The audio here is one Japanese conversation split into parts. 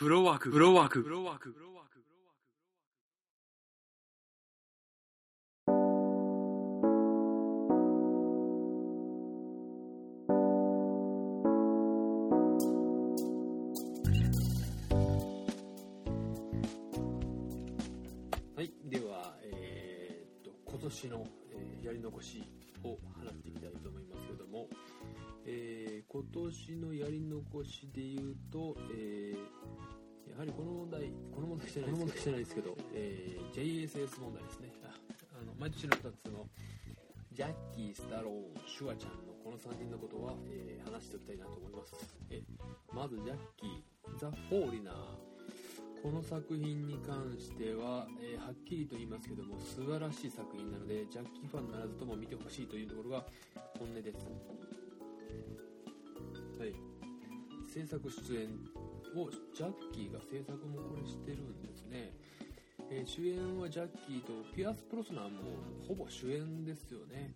フロワーク、フロワーク、フロワーク、フロワーク。はい、では、えーっと今年の、えーやり残しを話していきたいと思いますけれども、えー今年のやり残しで言うと、えーやはりこの問題、この問題じゃないですけど、ですけどえー JSS 問題ですね。ああの毎年の2つのジャッキー、スタローン、シュワちゃんのこの3人のことは、えー話しておきたいなと思います。えまずジャッキー、ザ・フォーリナー。この作品に関しては、えーはっきりと言いますけども素晴らしい作品なのでジャッキーファンならずとも見てほしいというところが本音ですはい制作出演をジャッキーが制作もこれしてるんですね、えー主演はジャッキーとピアス・プロスナーもほぼ主演ですよね。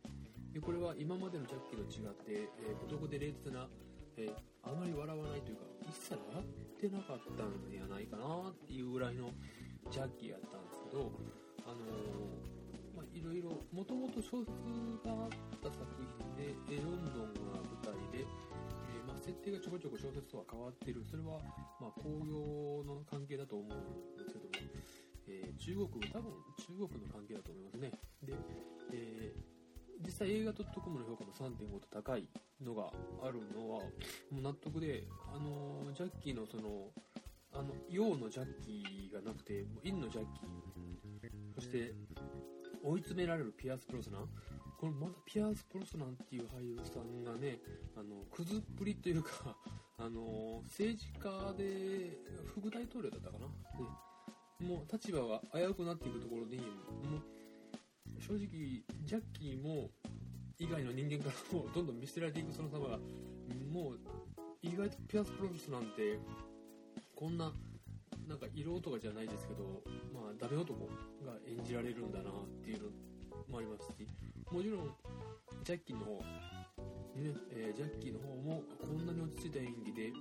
でこれは今までのジャッキーと違って、えー、孤独で冷徹な、えーあまり笑わないというか一切笑ってなかったんじゃないかなっていうぐらいのジャッキーやったんですけどあのまあいろいろもともと小説があった作品でロンドンが舞台で、設定がちょこちょこ小説とは変わってる。それはまあ興行の関係だと思うんですけども、えー中国多分中国の関係だと思いますね。で、えー実際映画 .com の評価も3.5と高いのがあるのはもう納得で、あのジャッキーのそのあの陽のジャッキーがなくて陰のジャッキーそして追い詰められるピアス・プロスナこのまだピアース・プロスナンっていう俳優さんがねあのクズっぷりというか あの政治家で副大統領だったかな？でもう立場が危うくなっていくところにもう正直ジャッキーも以外の人間からもどんどん見捨てられていくその様がもう意外とピアス・プロスなんてこんななんか色男じゃないですけどまあダメ男が演じられるんだなっていうのもありますし。もちろんジャッキーの方ねえージャッキーの方もこんなに落ち着いた演技で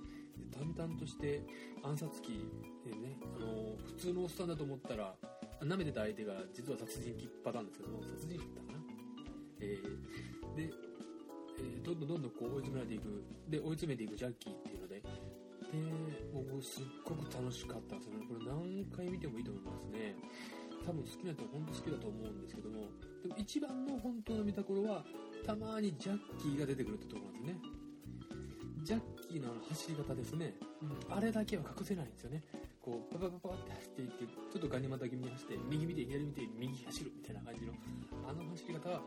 淡々として暗殺鬼でね、あのー普通のおっさんだと思ったら舐めてた相手が実は殺人鬼パターンですけども殺人鬼だったかな、えーで、えーどんどんどんどんこう追い詰められていく。で追い詰めていくジャッキーっていうのでで僕すっごく楽しかったんですよね。これ何回見てもいいと思いますね。多分好きな人は本当好きだと思うんですけどもでも一番の本当の見どころはたまにジャッキーが出てくるってところなんですね。ジャッキーのあの走り方ですね、あれだけは隠せないんですよね。こうパパパパって走っていってちょっとガニ股気味に走って右見て左見て右走るみたいな感じのあの走り方は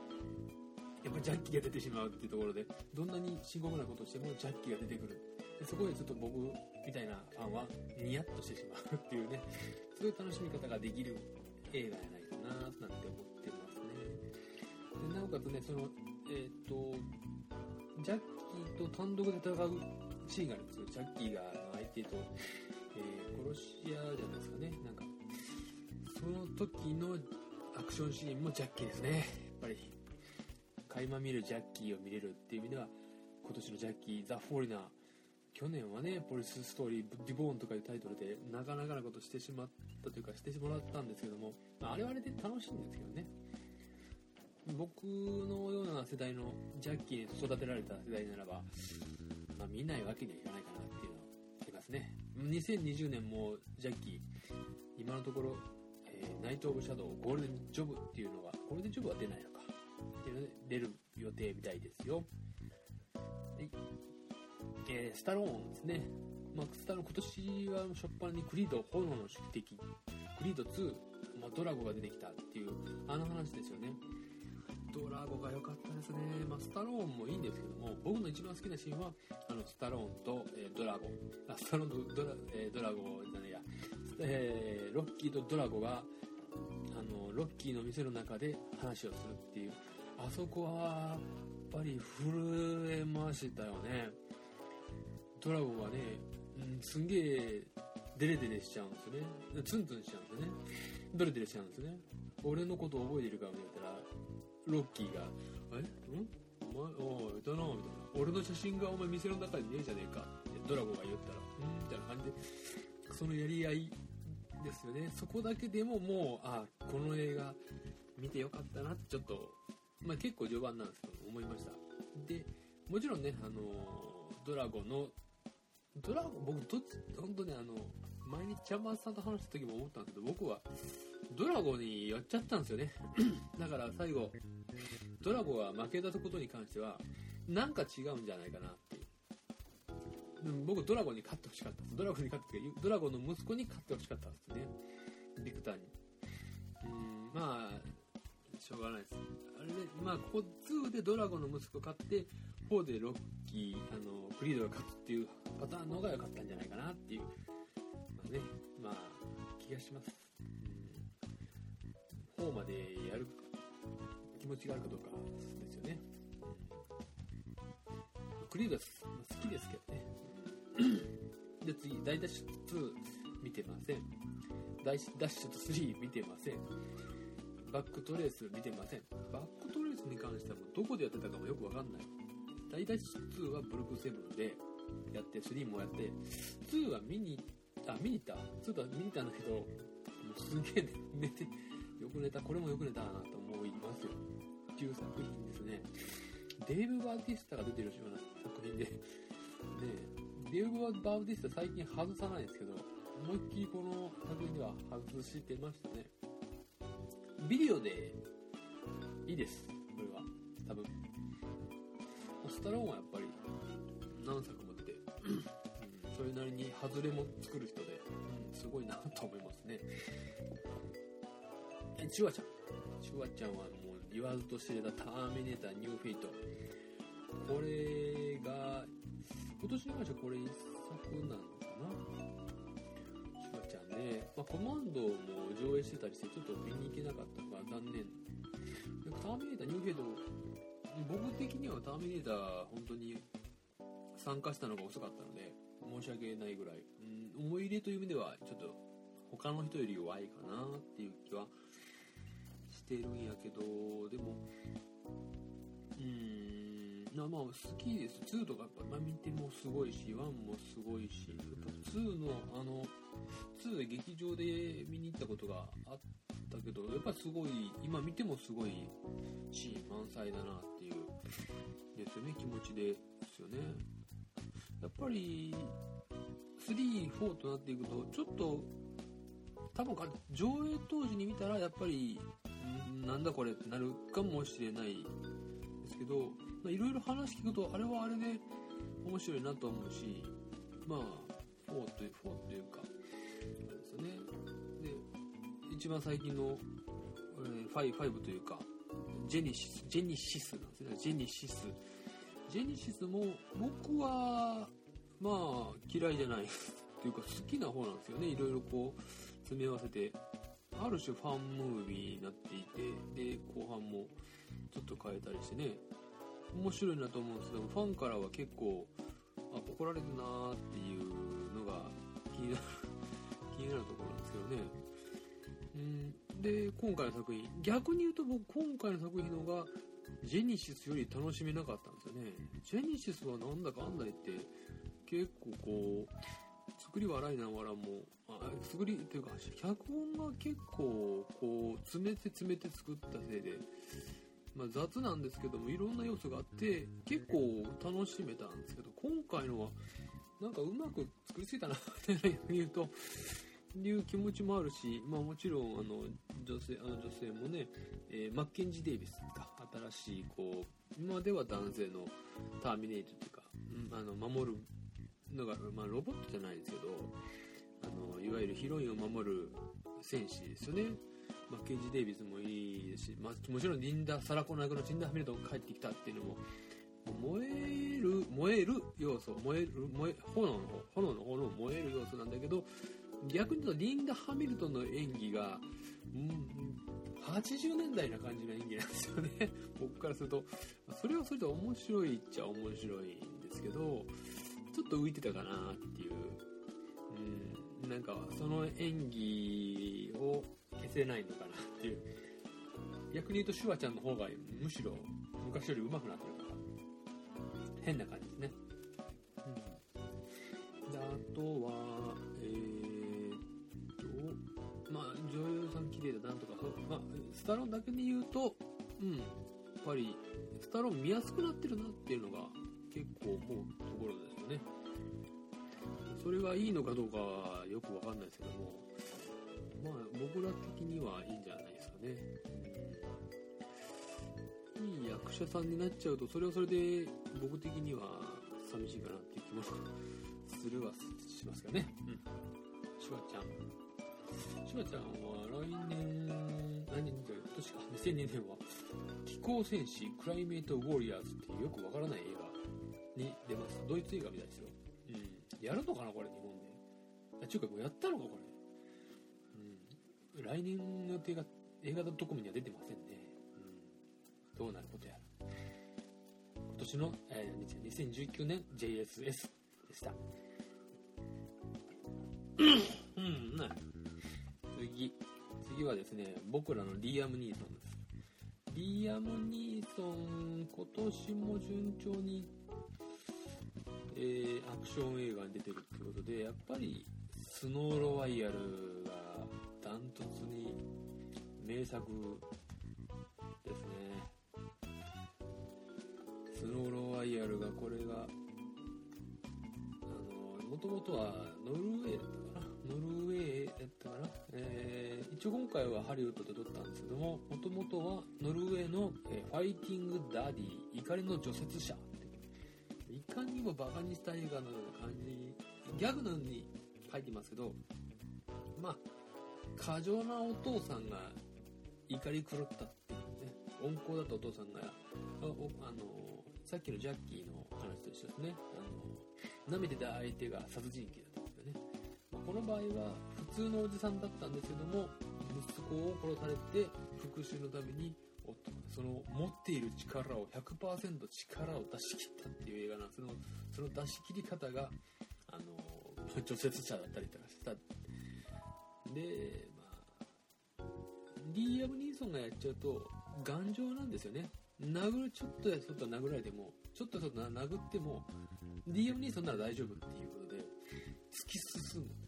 やっぱジャッキーが出てしまうっていうところでどんなに深刻なことをしてもジャッキーが出てくる。でそこでちょっと僕みたいなファンはニヤッとしてしまうっていうね。そういう楽しみ方ができる映画やないかななんて思ってますね。でなおかつねそのえっ、とジャッキーと単独で戦うシーンがあるんですよ。ジャッキーが相手と、えー殺し屋じゃないですかね。なんかその時のアクションシーンもジャッキーですね。やっぱり垣間見るジャッキーを見れるっていう意味では今年のジャッキーザ・フォーリナー去年はねポリスストーリーディボーンとかいうタイトルでなかなかなことしてしまったというかしてもらったんですけども、まあ、あれはあれで楽しいんですけどね。僕のような世代のジャッキーに育てられた世代ならば、まあ、見ないわけにはいかないかなっていうのはありますね。2020年もジャッキー今のところ、えーナイト・オブ・シャドウゴールデン・ジョブっていうのがゴールデン・ジョブは出ないのかっていうので出る予定みたいですよ。はいえースタローンですね、まあ、スタローン今年は初っ端にクリード炎の宿敵クリード2、まあ、ドラゴが出てきたっていうあの話ですよね。ドラゴが良かったですね、まあ、スタローンもいいんですけども僕の一番好きなシーンはあのスタローンと、えードラゴあスタローンとドラ,、えードラゴじゃないや、えーロッキーとドラゴがあのロッキーの店の中で話をするっていう。あそこはやっぱり震えましたよねドラゴンはね、うん、すんげえデレデレしちゃうんですよね。ツンツンしちゃうんですよね。デレデレしちゃうんですね。俺のこと覚えてるかみたいな。ロッキーが「え？ん？お前おいいたな」みたいな「俺の写真がお前店の中にねえじゃねえか」ってドラゴンが言ったら「うん」みたいな感じで。そのやり合いですよね。そこだけでももうあこの映画見てよかったなってちょっと、まあ、結構序盤なんですけど思いました。でもちろんねあのドラゴンのドラゴン僕どっち本当ねあの前にチャンバンさんと話した時も思ったんですけど僕はドラゴンにやっちゃったんですよね。だから最後ドラゴンが負けたことに関してはなんか違うんじゃないかなっていう。でも僕ドラゴンに勝ってほしかったです。ドラゴンに勝ってドラゴンの息子に勝ってほしかったんですね。ビクターに。うんまあしょうがないです。あれでまあここ2でドラゴンの息子勝って4でロッキーあのクリードが勝つっていうパターンの方が良かったんじゃないかなっていう。まあねまあ気がします。うん。4までやる気持ちがあるかどうかですよね。クリードは好きですけどね。で次大ダッシュ2見てません。大ダッシュと3見てません。バックトレース見てません。バックトレースに関してはもうどこでやってたかもよくわかんない。大ダッシュ2はブルクセブンでやって3もやって2は見にあ見に行った？2は見に行ったんだけどもうすげえ寝てよく寝たこれもよく寝たなと思いますよ。っていう作品ですね。デーブ・バーティスタが出てるような作品で。ねデーブ・バーティスタ最近外さないですけど思いっきりこの作品では外してましたね。ビデオでいいですこれは。多分。スタローンはやっぱり何作も出て、うん、それなりに外れも作る人で、うん、すごいなと思いますね。えチュワちゃん？チュワちゃんはもう言わずと知れたターミネーターニューフェイト。これが今年に関してはこれ一作なのかな？シュワちゃんね、まあ、コマンドも上映してたりしてちょっと見に行けなかったのが残念。ターミネーターニューフェイト僕的にはターミネーター本当に参加したのが遅かったので申し訳ないぐらい、うん、思い入れという意味ではちょっと他の人より弱いかなっていう気はしてるんやけどでもうーんまあ好きです。2とかやっぱま見てもすごいし1もすごいしやっぱ2のあの2で劇場で見に行ったことがあったけどやっぱすごい今見てもすごいシーン満載だなっていうですよね気持ちですよね。やっぱり34となっていくとちょっと多分上映当時に見たらやっぱりなんだこれってなるかもしれないですけどいろいろ話聞くとあれはあれで面白いなと思うしまあ4という4というかですよね。で一番最近の、えー、5, 5というかジェニシスジェニシスなんですね。ジェニシス。ジェニシスも僕はまあ嫌いじゃないっていうか好きな方なんですよね。いろいろこう詰め合わせて。ある種ファンムービーになっていて。で後半もちょっと変えたりしてね。面白いなと思うんですけどファンからは結構あ怒られるなーっていうのが気になる 気になるところなんですけどね。うん。で今回の作品。逆に言うと僕今回の作品の方がジェニシスより楽しめなかったんですよね。ジェニシスはなんだかあんだいって結構こう作りは荒いながらもあ作りというか脚本が結構こう詰めて詰めて作ったせいで、まあ、雑なんですけどもいろんな要素があって結構楽しめたんですけど今回のはなんかうまく作りすぎたなって言うという気持ちもあるし、まあ、もちろんあの女性あの女性もね、えー、マッケンジ・デイビスか。新しいこう今では男性のターミネートというか、うん、あの守るのが、まあ、ロボットじゃないですけどあのいわゆるヒロインを守る戦士ですよね。マッケンジ・デイビスもいいですし、まあ、もちろんリンダ・サラコナ役のジンダ・ハミルトンが帰ってきたっていうのも燃える燃える要素燃える燃え炎の炎の炎燃える要素なんだけど逆に言うとリンダ・ハミルトンの演技が、うん、80年代な感じの演技なんですよね。僕からすると。それはそれで面白いっちゃ面白いんですけどちょっと浮いてたかなっていう、うん、なんかその演技を消せないのかなっていう。逆に言うとシュワちゃんの方がむしろ昔より上手くなってるか。ら変な感じですね、うん、であとはんとかそう、まあ、スタローンだけで言うと、うん、やっぱりスタローン見やすくなってるなっていうのが結構思うところですよね。それがいいのかどうかはよくわかんないですけども、まあ僕ら的にはいいんじゃないですかね。いい役者さんになっちゃうと、それはそれで僕的には寂しいかなっていう気もするはしますけどね。うん。シュワちゃん。シュワちゃんは来年、何年か、今年か、2002年は、気候戦士クライメートウォーリアーズっていうよくわからない映画に出ます。ドイツ映画みたいですよ。うん。やるのかなこれ、日本で。あ、ちゅうか、もうやったのかこれ。うん。来年の予定が映画 .com には出てませんね。うん。どうなることやら。今年の、えー、2019年 JSS でした。うん、な次。次はですね、僕らのリアム・ニーソンです。リアム・ニーソン、今年も順調に、えー、アクション映画に出てるってことで、やっぱり、スノーロワイヤルがダントツに名作ですね。スノーロワイヤルがこれが、もともとはノルウェーだったかなノルウェーだったかな？えー、一応今回はハリウッドで撮ったんですけども、もともとはノルウェーの、えファイティングダディ、怒りの除雪車っていかにもバカにした映画のような感じ、ギャグのように書いてますけど、まあ、過剰なお父さんが怒り狂ったっていうね、温厚だったお父さんが、ああの、さっきのジャッキーの話と一緒ですね。あの、舐めてた相手が殺人鬼だこの場合は普通のおじさんだったんですけども、息子を殺されて復讐のために、夫その持っている力を100%力を出し切ったっていう映画なんです。けどその出し切り方があの除雪車だったりとかしてた。でまあリーアム・ニーソンがやっちゃうと頑丈なんですよね。殴るちょっとやそっと殴られてもちょっとやそっと殴ってもリーアム・ニーソンなら大丈夫っていうことで突き進む。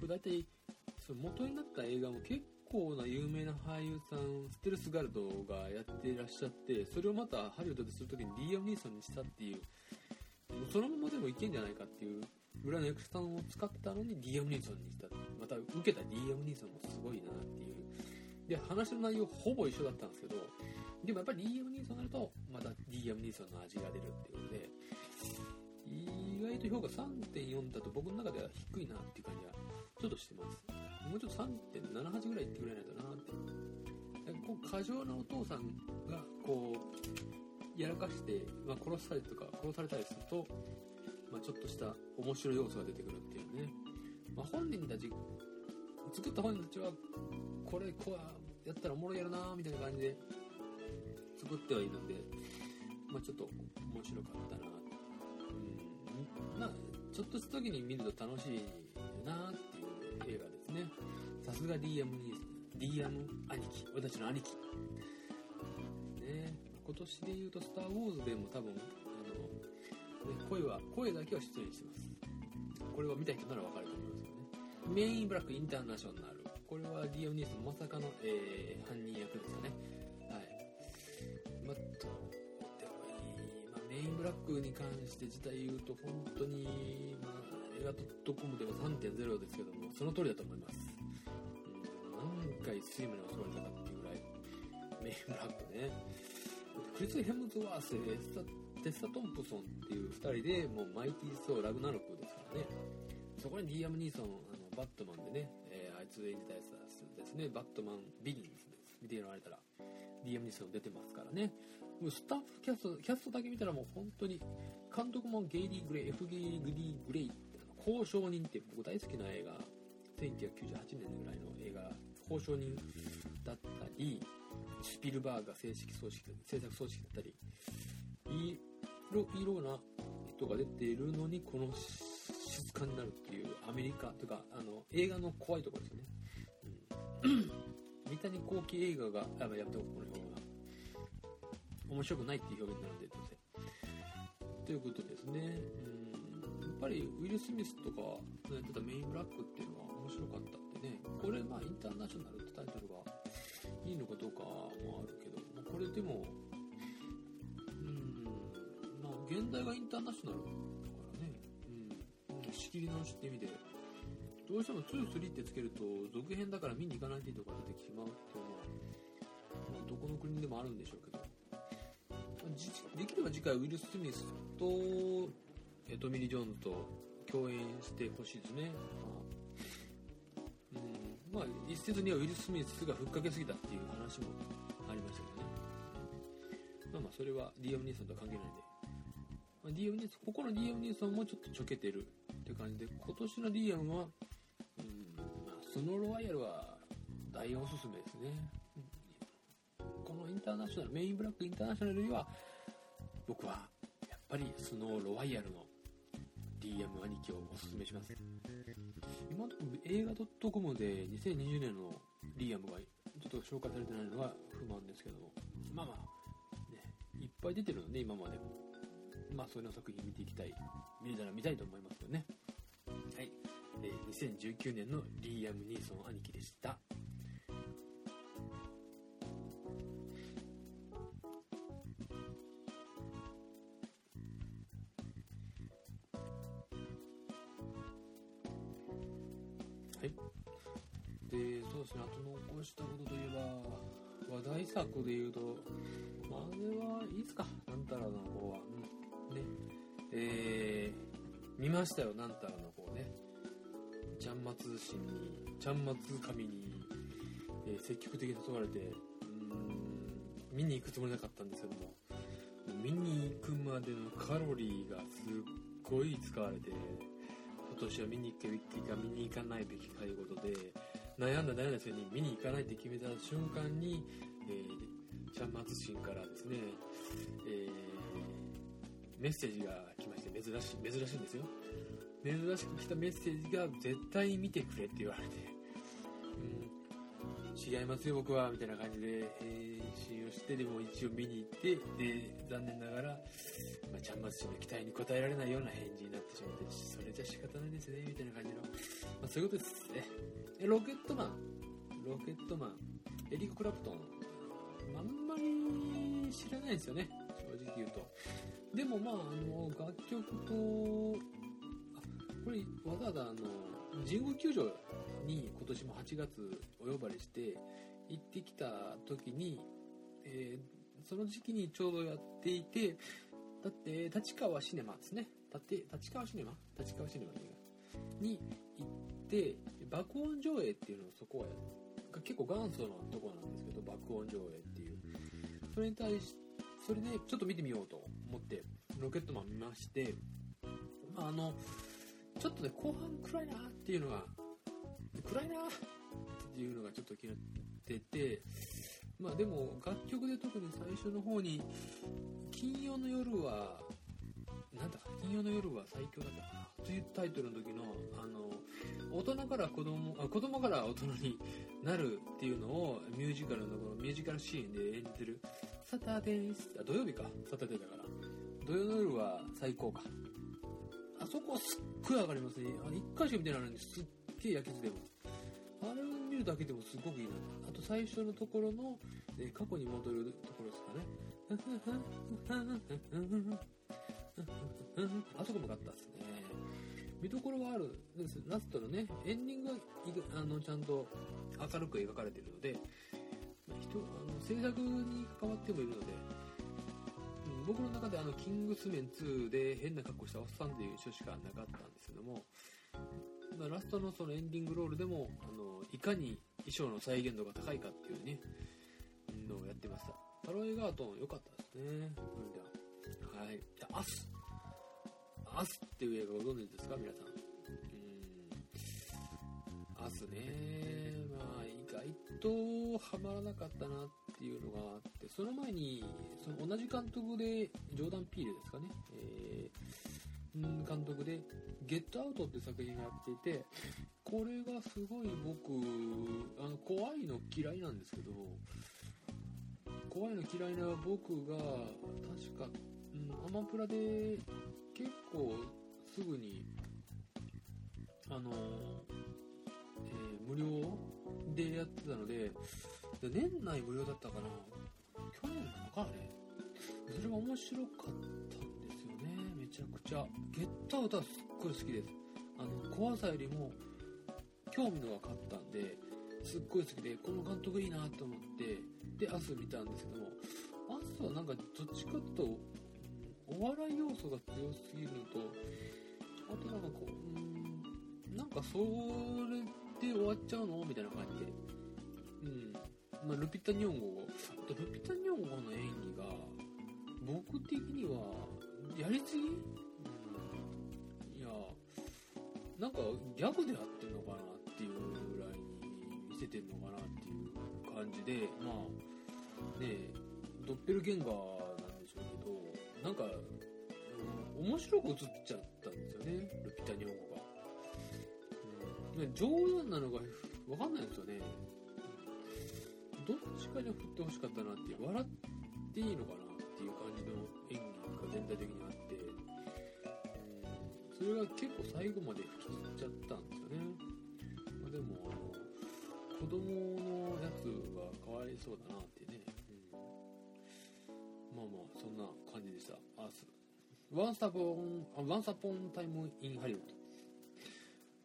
これ大体その元になった映画も結構な有名な俳優さんステルスガルドがやってらっしゃってそれをまたハリウッドでする時にリーアム・ニーソンにしたっていうそのままでもいけんじゃないかっていう裏の役者さんを使ったのにリーアム・ニーソンにしたまた受けたリーアム・ニーソンもすごいなっていう。で話の内容ほぼ一緒だったんですけどでもやっぱりリーアム・ニーソンになるとまたリーアム・ニーソンの味が出るっていうことで意外と評価3.4だと僕の中では低いなっていう感じはちょっとしてます。もうちょっと3.78ぐらいいってくれないとなって。こう過剰なお父さんがこうやらかして、まあ、殺したりとか殺されたりすると、まあ、ちょっとした面白い要素が出てくるっていうね、まあ、本人たち作った本人たちはこれこうやったらおもろいやろなみたいな感じで作ってはいるんで、まあ、ちょっと面白かったなうん。まあちょっとした時に見ると楽しいなってね。さすがリーアムにリーアム兄貴私の兄貴。ね。今年で言うと「スター・ウォーズ」でも多分あの、ね、声は声だけは出演してます。これは見た人なら分かると思いますよね。メインブラックインターナショナル。これはリーアム・ニーソンまさかの、えー犯人役ですかね。はい。まあどうでもいい、まあ、メインブラックに関して自体言うと本当に、まあ、映画 .com では3.0ですけどもその通りだと思います、うん、何回スイムに襲われたかっていうぐらいメインブラックね。クリス・ヘムズワース、テッサ、テッサ・トンプソンっていう2人でもうマイティー・ソー・ラグナロクですからね。そこにリーアム・ニーソンあのバットマンでね、えーあいつ演じたやつですね。バットマン・ビギンズです見てられたらリーアム・ニーソン出てますからね。もうスタッフキャストキャストだけ見たらもう本当に監督もゲイリー・グレイ F ゲイリー・グリー・グレイっ交渉人って僕大好きな映画1998年ぐらいの映画交渉人だったりスピルバーグが正式組織制作組織だったりいろいろな人が出ているのにこの静かになるっていうアメリカというかあの映画の怖いところですね、うん、三谷幸喜映画があやめておこうこの表現は面白くないっていう表現になるんでということですね、うん、ぱりウィル・スミスとかのやってたメインブラックっていうのは面白かったんでね。これまあインターナショナルってタイトルがいいのかどうかもあるけど、まあこれでもうんまあ現代がインターナショナルだからね。うん。仕切り直しって意味でどうしても2、3ってつけると続編だから見に行かないというところが出てきてまうっていうのは、まあ、どこの国でもあるんでしょうけど。できれば次回ウィル・スミスとえトミー・リー・ジョーンズと共演してほしいですね、まあ、うん。まあ一説にはウィル・スミスがふっかけすぎたっていう話もありましたけどね。まあまあそれは DM ニーソンとは関係ないんで、まあ、DM ニーソンここの DM ニーソンもちょっとちょけてるって感じで今年の DM は、うんまあ、スノーロワイヤルは大おすすめですね、うんこのインターナショナルメインブラックインターナショナルよりは僕はやっぱりスノーロワイヤルの DM 兄貴をおすすめします。今のところ映画 .com で2020年のリアムがちょっと紹介されてないのは不満ですけども。まあまあねいっぱい出てるので今までも。まあそれの作品見ていきたい。見れたら見たいと思いますよね。はい、えー2019年のリーアム・ニーソン兄貴でした。はい。で、そうですね、あと残したことといえば、話題作で言うと、まあ、あれはいいすか、なんたらの方は。うね。えー、見ましたよ、なんたらの方ね。ちゃんま通信に、ちゃんまつ神に、えー積極的に誘われて、うん、見に行くつもりなかったんですけども、見に行くまでのカロリーがすっごい使われて、今年は見に行くべきか見に行かないということで悩んだ悩んだ末に見に行かないって決めた瞬間に、えー、ちゃんまつしんからですね、えーメッセージが来まして珍しい珍しいんですよ。珍しく来たメッセージが絶対見てくれって言われて、うん、違いますよ僕はみたいな感じで、え信用してでも一応見に行ってで残念ながらちゃんまつ氏の期待に応えられないような返事になってしまって、それじゃ仕方ないですね、みたいな感じの、まあ、そういうことですね。えロケットマン、ロケットマン、エリック・クラプトン、あんまり知らないですよね、正直言うと。でもまあ、あの、楽曲と、あ、これ、わざわざあの、神宮球場に今年も8月お呼ばれして、行ってきた時に、えーその時期にちょうどやっていて、だって立川シネマですね。立立川シネマ？立川シネマの映画に行って爆音上映っていうのをそこはやが結構元祖のとこなんですけど爆音上映っていう。それに対しそれでちょっと見てみようと思ってロケットマン見まして、まあ、あのちょっとね後半暗いなっていうのが暗いなっていうのがちょっと気になっててまあでも楽曲で特に最初の方に金曜の夜は、なんだ、金曜の夜は最強だったかな、というタイトルの時の、あの、大人から子供、あ子供から大人になるっていうのをミュージカルのこのミュージカルシーンで演じてる、サタデース、あ、土曜日か、サタデーだから。土曜の夜は最高か。あそこはすっごい上がりますね。あの、一回しか見てないのにすっげえ焼き付けます。あれを見るだけでもすごくいいな。あと最初のところの、えー過去に戻るところですかね。あそこもかったですね。見どころはあるんです。ラストのね、エンディングがあのちゃんと明るく描かれているので、まあ人あの制作に関わってもいるので、うん僕の中であの、キングスメン2で変な格好したおっさんという人しかなかったんですけども、まあ、ラストのそのエンディングロールでも、あの、いかに衣装の再現度が高いかっていうね、のをやってました。タロイガートン良かったですね。ういう意味では。はい。じゃあアス。アスっていう映画ご存知ですか？皆さん。うん。アスね。まあ、意外とハマらなかったなっていうのがあって、その前に、その同じ監督で、ジョーダン・ピールですかね。えー、うん監督で、ゲットアウトって作品がやっていて、これがすごい僕、あの、怖いの嫌いなんですけど、怖いの嫌いな僕が確か、うん、アマプラで結構すぐにあのえー無料でやってたので年内無料だったかな。去年なのかあれ。それが面白かったんですよね。めちゃくちゃ。ゲットアウトはすっごい好きです。あの怖さよりも興味のが勝ったんですっごい好きでこの監督いいなと思ってでアス見たんですけどもアスはなんかどっちかというとお笑い要素が強すぎるのとあとなんかこううんなんかそれで終わっちゃうのみたいな感じで。うん。まあ、ルピッタ・ニョンゴあとルピッタ・ニョンゴの演技が僕的にはやりすぎ、いやなんかギャグでやってんのかなてんのかなっていう感じでまあねドッペルゲンガーなんでしょうけどなんか、うん、面白く映っちゃったんですよねルピタ・ニョンゴが、うん、冗談なのが分かんないんですよね。どっちかに振ってほしかったなっていう笑っていいのかなっていう感じの演技が全体的にあって、それが結構最後まで吹き切っちゃったんですよね、まあ、でもあの子供のやつはかわいそうだなってね、うん、まあまあそんな感じでした。アースワンサポンあワンサポンタイムインハリウッド。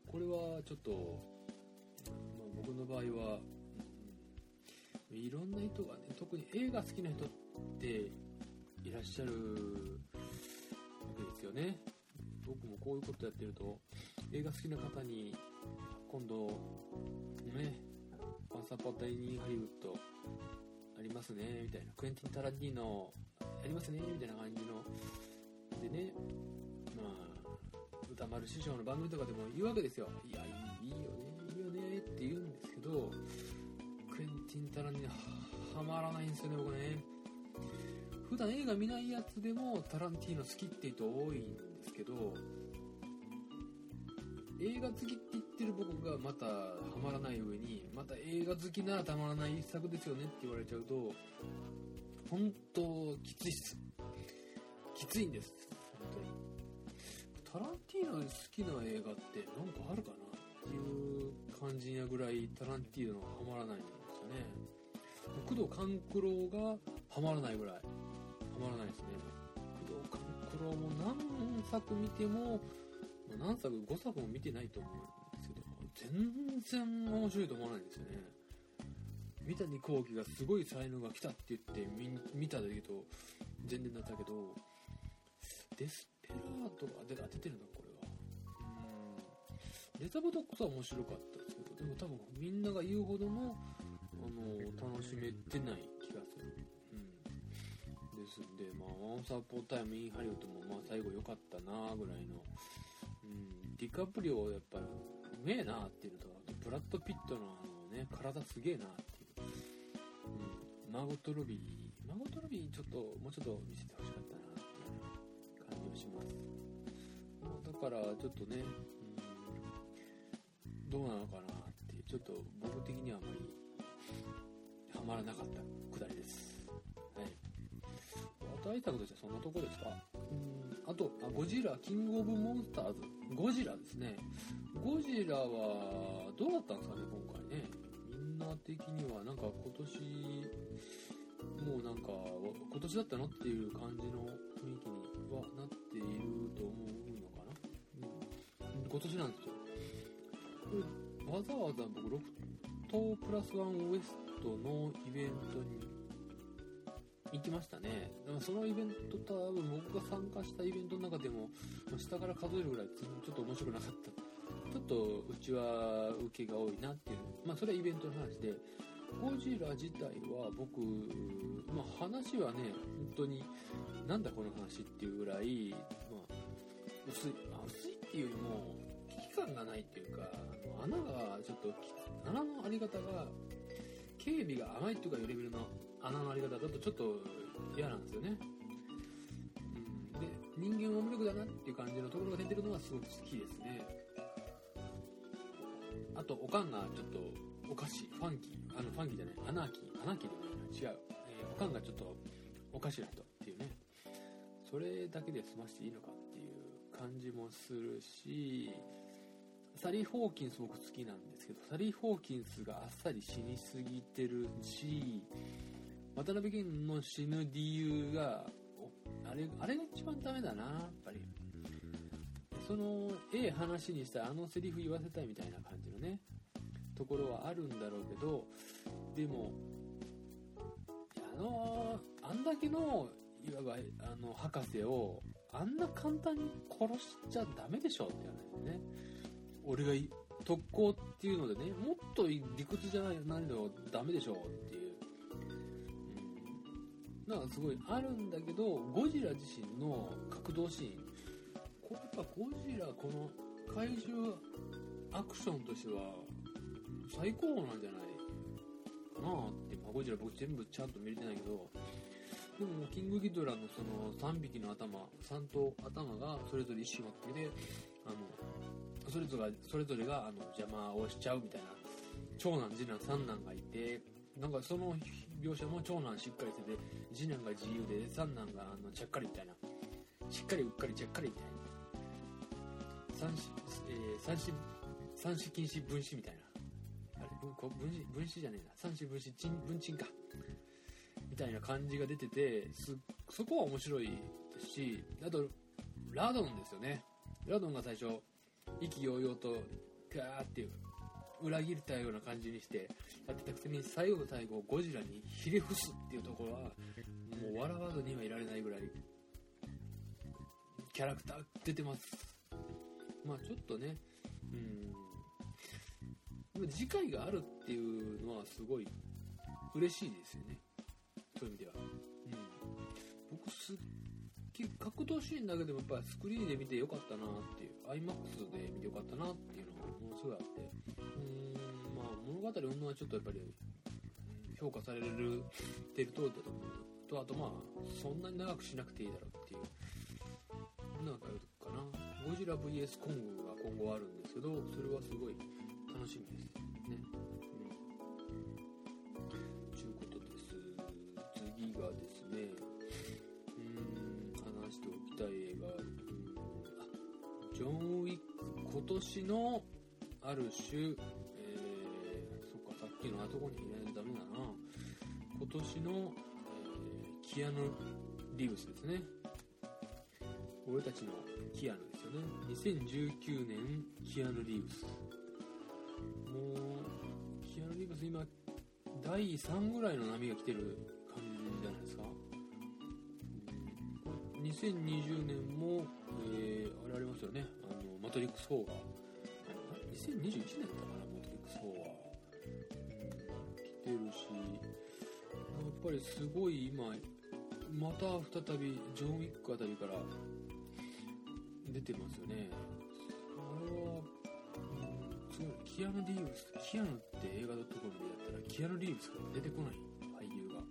これはちょっと、まあ、僕の場合はいろんな人がね特に映画好きな人っていらっしゃるわけですよね。僕もこういうことやってると映画好きな方に今度ね「パンサーパタイニーハリウッドありますね」みたいな「クエンティン・タランティーノありますね」みたいな感じの。でねまあ歌丸師匠の番組とかでも言うわけですよ「いやいいよねいいよね」って言うんですけどクエンティン・タランティーノはまらないんですよね僕ね。普段映画見ないやつでもタランティーノ好きっていう人多いんですけど映画好きって言ってる僕がまたハマらない上にまた映画好きならたまらない一作ですよねって言われちゃうと本当きついっす。きついんです。本当に。タランティーノ好きな映画って何かあるかなっていう感じなぐらいタランティーノはハマらないんですよね。工藤官九郎がハマらないぐらい。ハマらないですね。工藤官九郎も何作見ても何作5作も見てないと思うんですけど全然面白いと思わないんですよね。三谷幸喜がすごい才能が来たって言って見見ただけど全然だったけどデスペラートが出ててるのこれは。うん。レザボドックスは面白かったですけどでも多分みんなが言うほどのあの楽しめてない気がする、うん、ですんでまあワンサポータイムインハリウッドもまあ最後良かったなぐらいの、うん、ディカプリオやっぱりうめえなっていうのとあとブラッド・ピットのあのね体すげえなっていう、うん、マゴット・ロビーマーゴット・ロビーちょっともうちょっと見せてほしかったなっていう感じがします。まだからちょっとね、うん、どうなのかなっていうちょっと僕的にはあまりハマらなかったくだりです。はい。あと愛作としてはそんなとこですか？うん。あとあゴジラキングオブモンスターズ。ゴジラですね。ゴジラはどうだったんですかね今回ね。みんな的にはなんか今年もうなんか今年だったのっていう感じの雰囲気にはなっていると思うのかな、うん、今年なんですよ。これわざわざ僕ロフトプラスワンウエストのイベントに行きましたね。そのイベント多分僕が参加したイベントの中でも下から数えるぐらいちょっと面白くなかった。ちょっとうちは受けが多いなっていう。まあそれはイベントの話で。ゴジラ自体は僕、まあ、話はね本当になんだこの話っていうぐらい、まあ、薄い、薄いっていうよりも危機感がないっていうか穴がちょっと穴のあり方が警備が甘いっていうかいうレベルの穴のあり方だとちょっと嫌なんですよね、うん、で人間は無力だなっていう感じのところが出てるのはすごく好きですね。あとおかんがちょっとおかしいファンキーあのファンキーじゃないアナーキーアナーキーでもない違う、えー、おかんがちょっとおかしな人っていうね。それだけで済ましていいのかっていう感じもするしサリー・ホーキンス僕好きなんですけどサリー・ホーキンスがあっさり死にすぎてるし渡辺謙の死ぬ理由があれあれが一番ダメだなやっぱり。そのええ話にしたあのセリフ言わせたいみたいな感じのねところはあるんだろうけどでもあのあんだけのいわばあの博士をあんな簡単に殺しちゃダメでしょって話ね。俺が特攻っていうのでねもっと理屈じゃないのダメでしょっていう、なんかすごいあるんだけどゴジラ自身の格闘シーン。これやっぱゴジラこの怪獣アクションとしては最高なんじゃないかなって、まあ、ゴジラ僕全部ちゃんと見れてないけど。でもキングギドラのその3匹の頭3頭頭がそれぞれ一種持っててあのそれぞれがそれぞれがあの邪魔をしちゃうみたいな長男次男三男がいてなんかその描写も長男しっかりしてて次男が自由で三男があのちゃっかりみたいなしっかりうっかりちゃっかりみたいな三子、えー、三子三子禁止分子みたいな。あれ分子分子じゃねえな三子分子ちん分鎮かみたいな感じが出ててすそこは面白いですしあとラドンですよね。ラドンが最初意気揚々とガーっていう裏切ったような感じにしてやってたくせに最後の最後ゴジラにひれ伏すっていうところはもう笑わずにはいられないぐらいキャラクター出てます。まあちょっとねうん。次回があるっていうのはすごい嬉しいですよね。そういう意味では、うん、僕すっ格闘シーンだけでもやっぱりスクリーンで見てよかったなっていう iMAX で見てよかったなっていうのがものすごいあって。うーんまあ物語女はちょっとやっぱり評価されるてる通りだと思うとあとまあそんなに長くしなくていいだろうっていうなんかあるかな。ゴジラ VS コングが今後あるんですけどそれはすごい楽しみですね。うん。ちゅうことです。次がです今年のある種、えー、そっかさっきのあとこにいないとダメだな。今年の、えーキアヌ・リーブスですね。俺たちのキアヌですよね。2019年キアヌ・リーブス。もうキアヌ・リーブス今第3ぐらいの波が来てる感じじゃないですか。2020年も、えーあれありますよね。マトリックス4が2021年だったかな？マトリックス4は、うん、来てるし。やっぱりすごい今また再びジョン・ウィックあたりから出てますよね。あれは、うん、すごいキアヌ・リーブスキアヌって映画のところでやったらキアヌ・リーブスから出てこない。俳優が。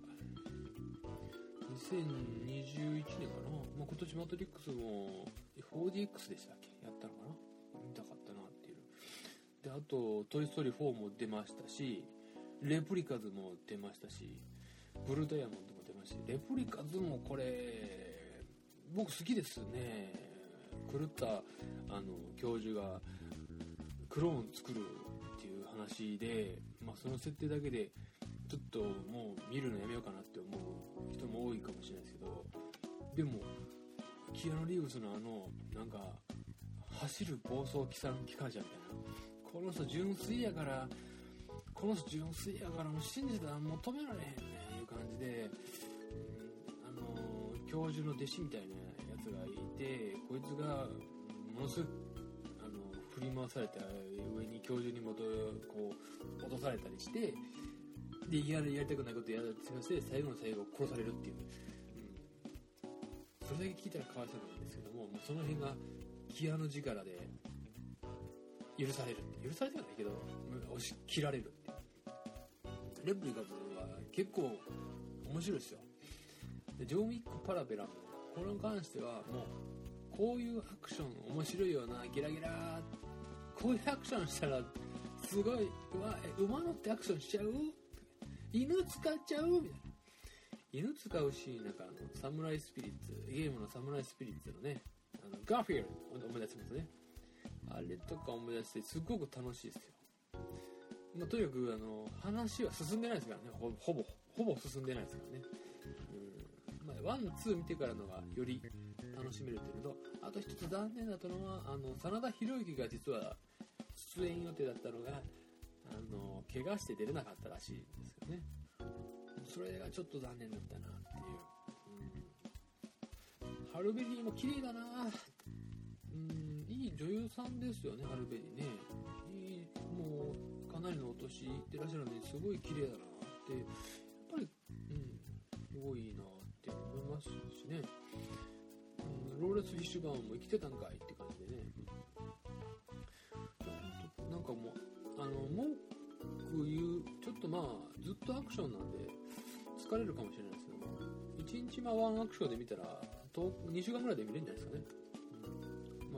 2021年かな、まあ、今年マトリックスも 4DX でしたっけ？あと「トイ・ストーリー4」も出ましたしレプリカズも出ましたしブルーダイヤモンドも出ましたしレプリカズもこれ僕好きですね。狂ったあの教授がクローン作るっていう話で、まあ、その設定だけでちょっともう見るのやめようかなって思う人も多いかもしれないですけどでもキアヌ・リーブスのあのなんか走る暴走機関車みたいな。この人純粋やからこの人純粋やからもう信じたらもう止められへんねいう感じで、あの教授の弟子みたいなやつがいてこいつがものすごくあの振り回されて上に教授に戻こう落とされたりしてでややりたくないことやらせて最後の最後殺されるっていう、うん、それだけ聞いたらかわいそうなんですけどももうその辺がキアの力で許される許されてはないけど押し切られるって。レプリカズは結構面白いですよ。でジョン・ウィック・パラベラもこれに関してはもうこういうアクション面白いよなギラギラこういうアクションしたらすごいうわ馬乗ってアクションしちゃう？犬使っちゃう？みたいな。犬使うシーンなんかあのサムライスピリッツゲームのサムライスピリッツのねあのガーフィールド思い出しますね。あれとか思い出してすごく楽しいですよ、まあ、とにかくあの話は進んでないですからね。ほぼほぼ進んでないですからね。うん。まあ、ワンツー見てからのがより楽しめるっていうのとあと一つ残念だったのはあの真田広之が実は出演予定だったのがあの怪我して出れなかったらしいんですよね。それがちょっと残念だったなっていう、うん、ハルベリーも綺麗だないい女優さんですよねハルベリね。いいもうかなりのお年いってらっしゃるのですごい綺麗だなってやっぱりうんすごいいいなって思いますしね、うん、ローレス・フィッシュバーンも生きてたんかいって感じでね。なんかもうあの文句言うちょっとまあずっとアクションなんで疲れるかもしれないですけども1日まワンアクションで見たら2週間ぐらいで見れるんじゃないですかね、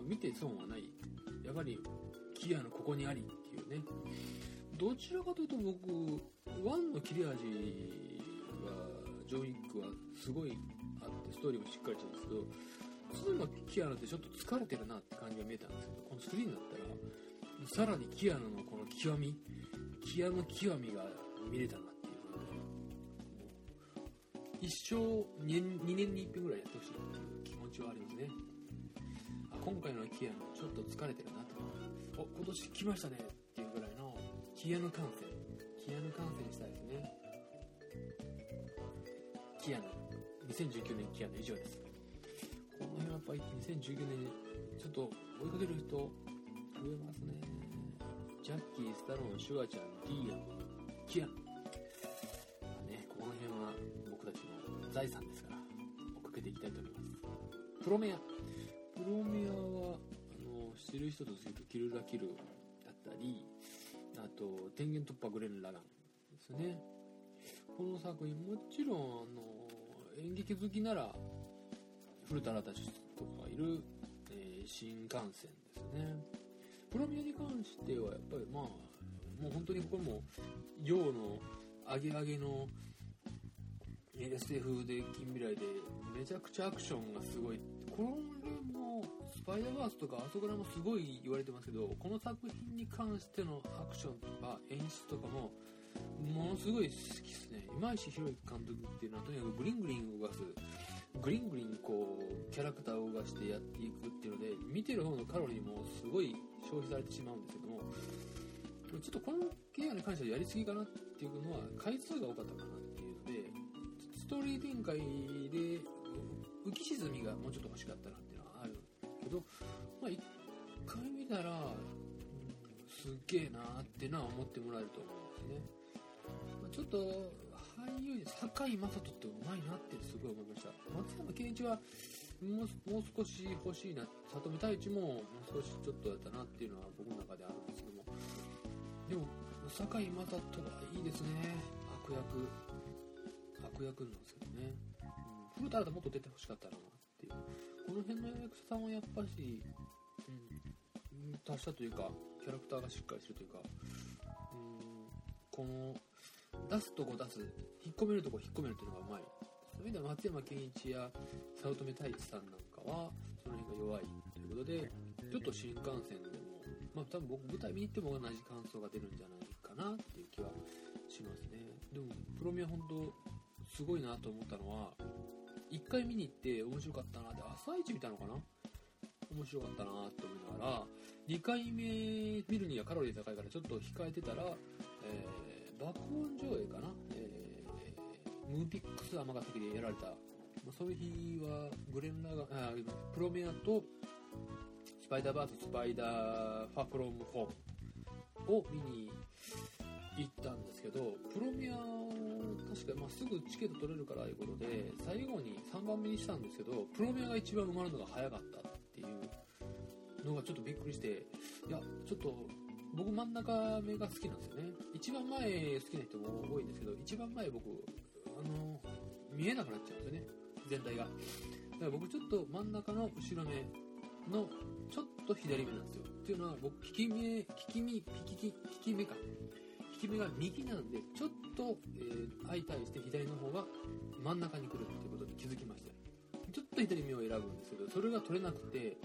見て損はない。やっぱりキアのここにありっていうね。どちらかというと僕1の切れ味はジョー・ウィックはすごいあってストーリーもしっかりしてるんですけど2のキアノってちょっと疲れてるなって感じが見えたんですけどこの3になったらさらにキアノのこの極みキアノ極みが見れたなっていうので一生 2, 年に一遍ぐらいやってほしいっていう気持ちはありますね。今回のキアノちょっと疲れてるなと。お今年来ましたね。っていうぐらいのキアノ観戦キアノ観戦したいですね。キアノ2019年キアノ以上です。この辺はやっぱり2019年ちょっと追いかける人増えますね。ジャッキー、スタローン、シュワちゃん、ディーアン、キア。ノね、この辺は僕たちの財産ですから追っかけていきたいと思います。プロメア。プロメる人とするとキルラキルだったりあと天元突破グレン・ラガンですねこの作品もちろんあの演劇好きなら古田新太とかがいる、えー新幹線ですねプロミアに関してはやっぱりまあもう本当にこれも洋のアゲアゲの SF で近未来でめちゃくちゃアクションがすごいこれもスパイダーバースとかあそこらもすごい言われてますけどこの作品に関してのアクションとか演出とかもものすごい好きですね。今石宏之監督っていうのはとにかくグリングリン動かすグリングリンこうキャラクターを動かしてやっていくっていうので見てる方のカロリーもすごい消費されてしまうんですけどもちょっとこの映画に関してはやりすぎかなっていうのは回数が多かったかなっていうのでストーリー展開で浮き沈みがもうちょっと欲しかったなまあ、一回見たら、すっげえなってのは思ってもらえると思うんですね。まあちょっと俳優陣堺雅人ってうまいなってすごい思いました。松山ケンイチはもうもう少し欲しいな里見太一ももう少しちょっとやったなっていうのは僕の中であるんですけども。でも堺雅人はいいですね。悪役。悪役なんですけどね、うん、古田新太もっと出てほしかったなっていう。この辺の役者さんはやっぱし、うん、達したというかキャラクターがしっかりしてるというか、うん、この出すとこ出す引っ込めるとこ引っ込めるっていうのがうまい。そういう意味では松山ケンイチや早乙女太一さんなんかはその辺が弱いということでちょっと新幹線でもまあ多分僕舞台見に行っても同じ感想が出るんじゃないかなっていう気はしますね。でもプロミア本当すごいなと思ったのは1回見に行って面白かったなって朝一見たのかな面白かったなって思いながら2回目見るにはカロリー高いからちょっと控えてたら、えー爆音上映かな、えームーピックス尼崎でやられた、まあ、その日はグレンラガあプロメアとスパイダーバーススパイダーファフロムホームを見に行ったんですけどプロメア確か、まあ、すぐチケット取れるからということで最後に3番目にしたんですけどプロメアが一番埋まるのが早かったっていうのがちょっとびっくりしていやちょっと僕真ん中目が好きなんですよね。一番前好きな人も多いんですけど一番前僕あの見えなくなっちゃうんですよね。全体が。だから僕ちょっと真ん中の後ろ目のちょっと左目なんですよ。っていうのは僕利き目利き目利き利き目か。利き目が右なんでちょっと、えー相対して左の方が真ん中に来るっていうことに気づきましたちょっと左目を選ぶんですけどそれが取れなくて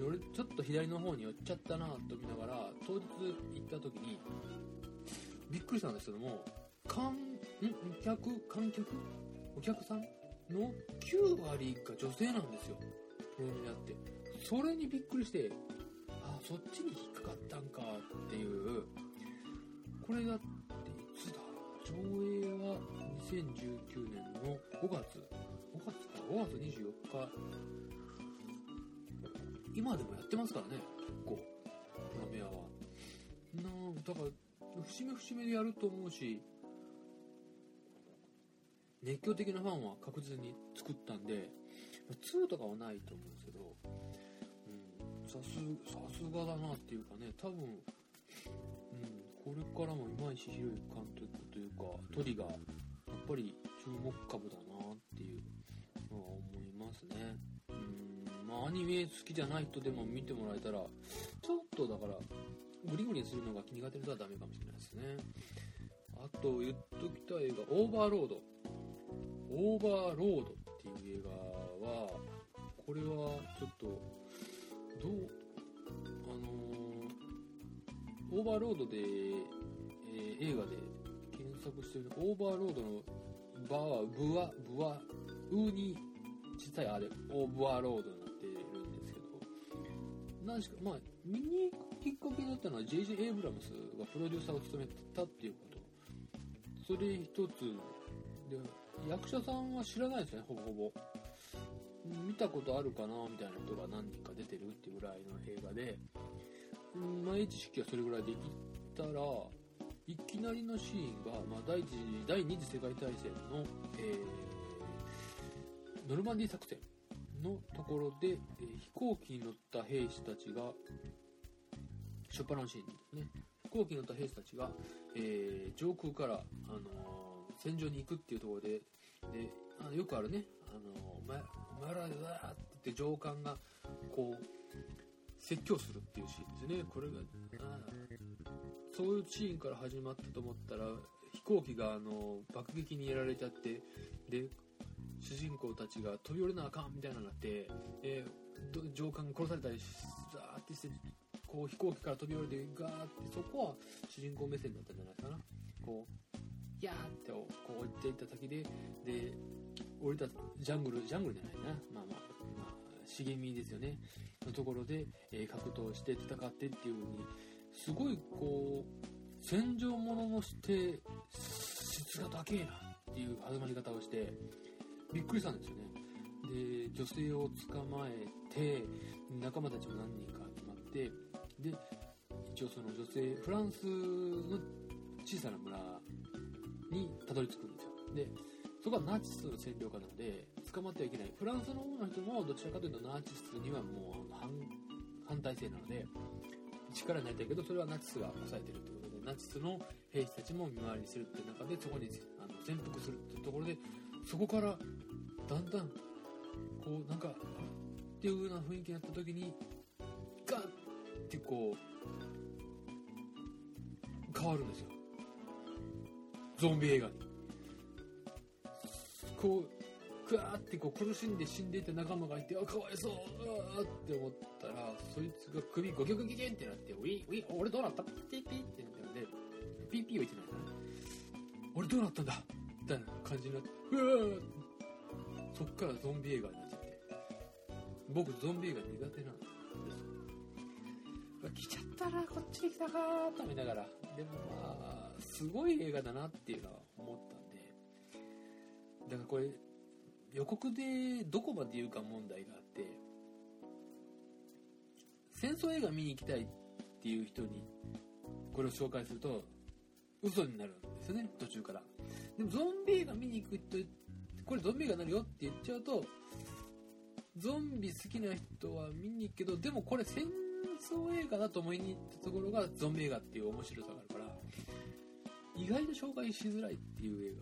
俺ちょっと左の方に寄っちゃったなと見ながら当日行った時にびっくりしたんですけども観客観客？お客さん？の9割が女性なんですよ。プロになって。それにびっくりしてあそっちに引っかかったんかっていう。これだっていつだ？上映は2019年の5月。5月24日。今でもやってますからね。結構ラメアは。なだから節目節目でやると思うし熱狂的なファンは確実に作ったんで2とかはないと思うんですけどうんさすさすがだなっていうかね多分うんこれからも今石宏之監督というかトリがやっぱり注目株だな。っていうのは思いますね。うんまあアニメ好きじゃない人でも見てもらえたらちょっとだからグリグリするのが苦手な人はダメかもしれないですね。あと言っときたい映画オーバーロードオーバーロードっていう映画はこれはちょっとどうあのーオーバーロードで、えー映画で検索してるオーバーロードのバーはブワブワウに小さいあれオーバーロードになっているんですけど何しかまあ見に行くきっかけになったのは J.J. エイブラムスがプロデューサーを務めてたっていうことそれ一つで役者さんは知らないですねほぼほぼ見たことあるかなみたいな人が何人か出てるっていうぐらいの映画でうん前知識はそれぐらいできたらいきなりのシーンが、まあ、第一次第二次世界大戦の、えーノルマンディ作戦のところで、え飛行機に乗った兵士たちが初っ端のシーンですね。飛行機に乗った兵士たちが、えー上空から、あのー戦場に行くっていうところでであのよくあるね「あのー、ままらわーって言って上官がこう説教するっていうシーンですね。これがそういうシーンから始まったと思ったら飛行機があの爆撃にやられちゃってで主人公たちが飛び降りなあかんみたいなのって、えー上官が殺されたりザーってしてこう飛行機から飛び降りてガーってそこは主人公目線だったんじゃないかな。こう「やー」ってこう降りていった先でで降りたジャングルジャングルじゃないな。まあまあ、まあ、茂みですよね。のところで、えー格闘して戦ってっていう風にすごいこう戦場もののして質が高えなっていう始まり方をしてびっくりしたんですよね。で女性を捕まえて仲間たちも何人か集まってで一応その女性フランスの小さな村にたどり着くんですよ。でそこはナチスの占領下なので捕まってはいけない。フランスの方の人もどちらかというとナチスにはもう反対性なので力になりたいけどそれはナチスが抑えてるということでナチスの兵士たちも見回りするっていう中でそこにあの潜伏するっていうところでそこからだんだんこうなんかっていうような雰囲気になった時にガッてこう変わるんですよ。ゾンビ映画に。こうグワーってこう苦しんで死んでいた仲間がいてあかわいそううって思ったらそいつが首ゴキョゴキョキンってなってウィウィ俺どうなった？ピッピッってなってるんでピッピーは言ってないかな俺どうなったんだ？みたいな感じになってうわーそっからゾンビ映画になっちゃって。僕ゾンビ映画苦手なんですうわ来ちゃったなこっちに来たかーと思いながら。でもまあすごい映画だなっていうのは思ったんで。だからこれ予告でどこまで言うか問題があって。戦争映画見に行きたいっていう人にこれを紹介すると嘘になるんですよね途中から。でもゾンビ映画見に行くとこれゾンビ映画になるよって言っちゃうとゾンビ好きな人は見に行くけどでもこれ戦争映画だと思いに行ったところがゾンビ映画っていう面白さがあるから意外と紹介しづらいっていう映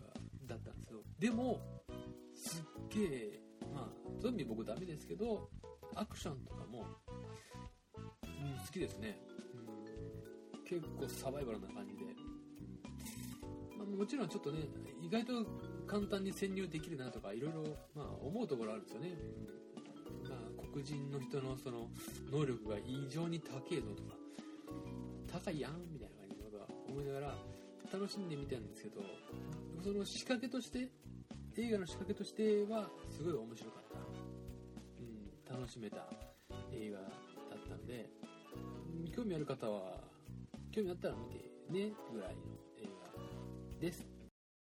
画だったんですよ。でもすっげえまあゾンビ僕ダメですけどアクションとかも、うん、好きですね、うん、結構サバイバルな感じで、まあ、もちろんちょっとね意外と簡単に潜入できるなとかいろいろ思うところあるんですよね、うんまあ、黒人の人のその能力が異常に高えぞとか高いやんみたいな感じのことは思いながら楽しんでみたんですけどその仕掛けとして映画の仕掛けとしてはすごい面白かった、うん、楽しめた映画だったんで興味ある方は興味あったら見てねぐらいの映画です。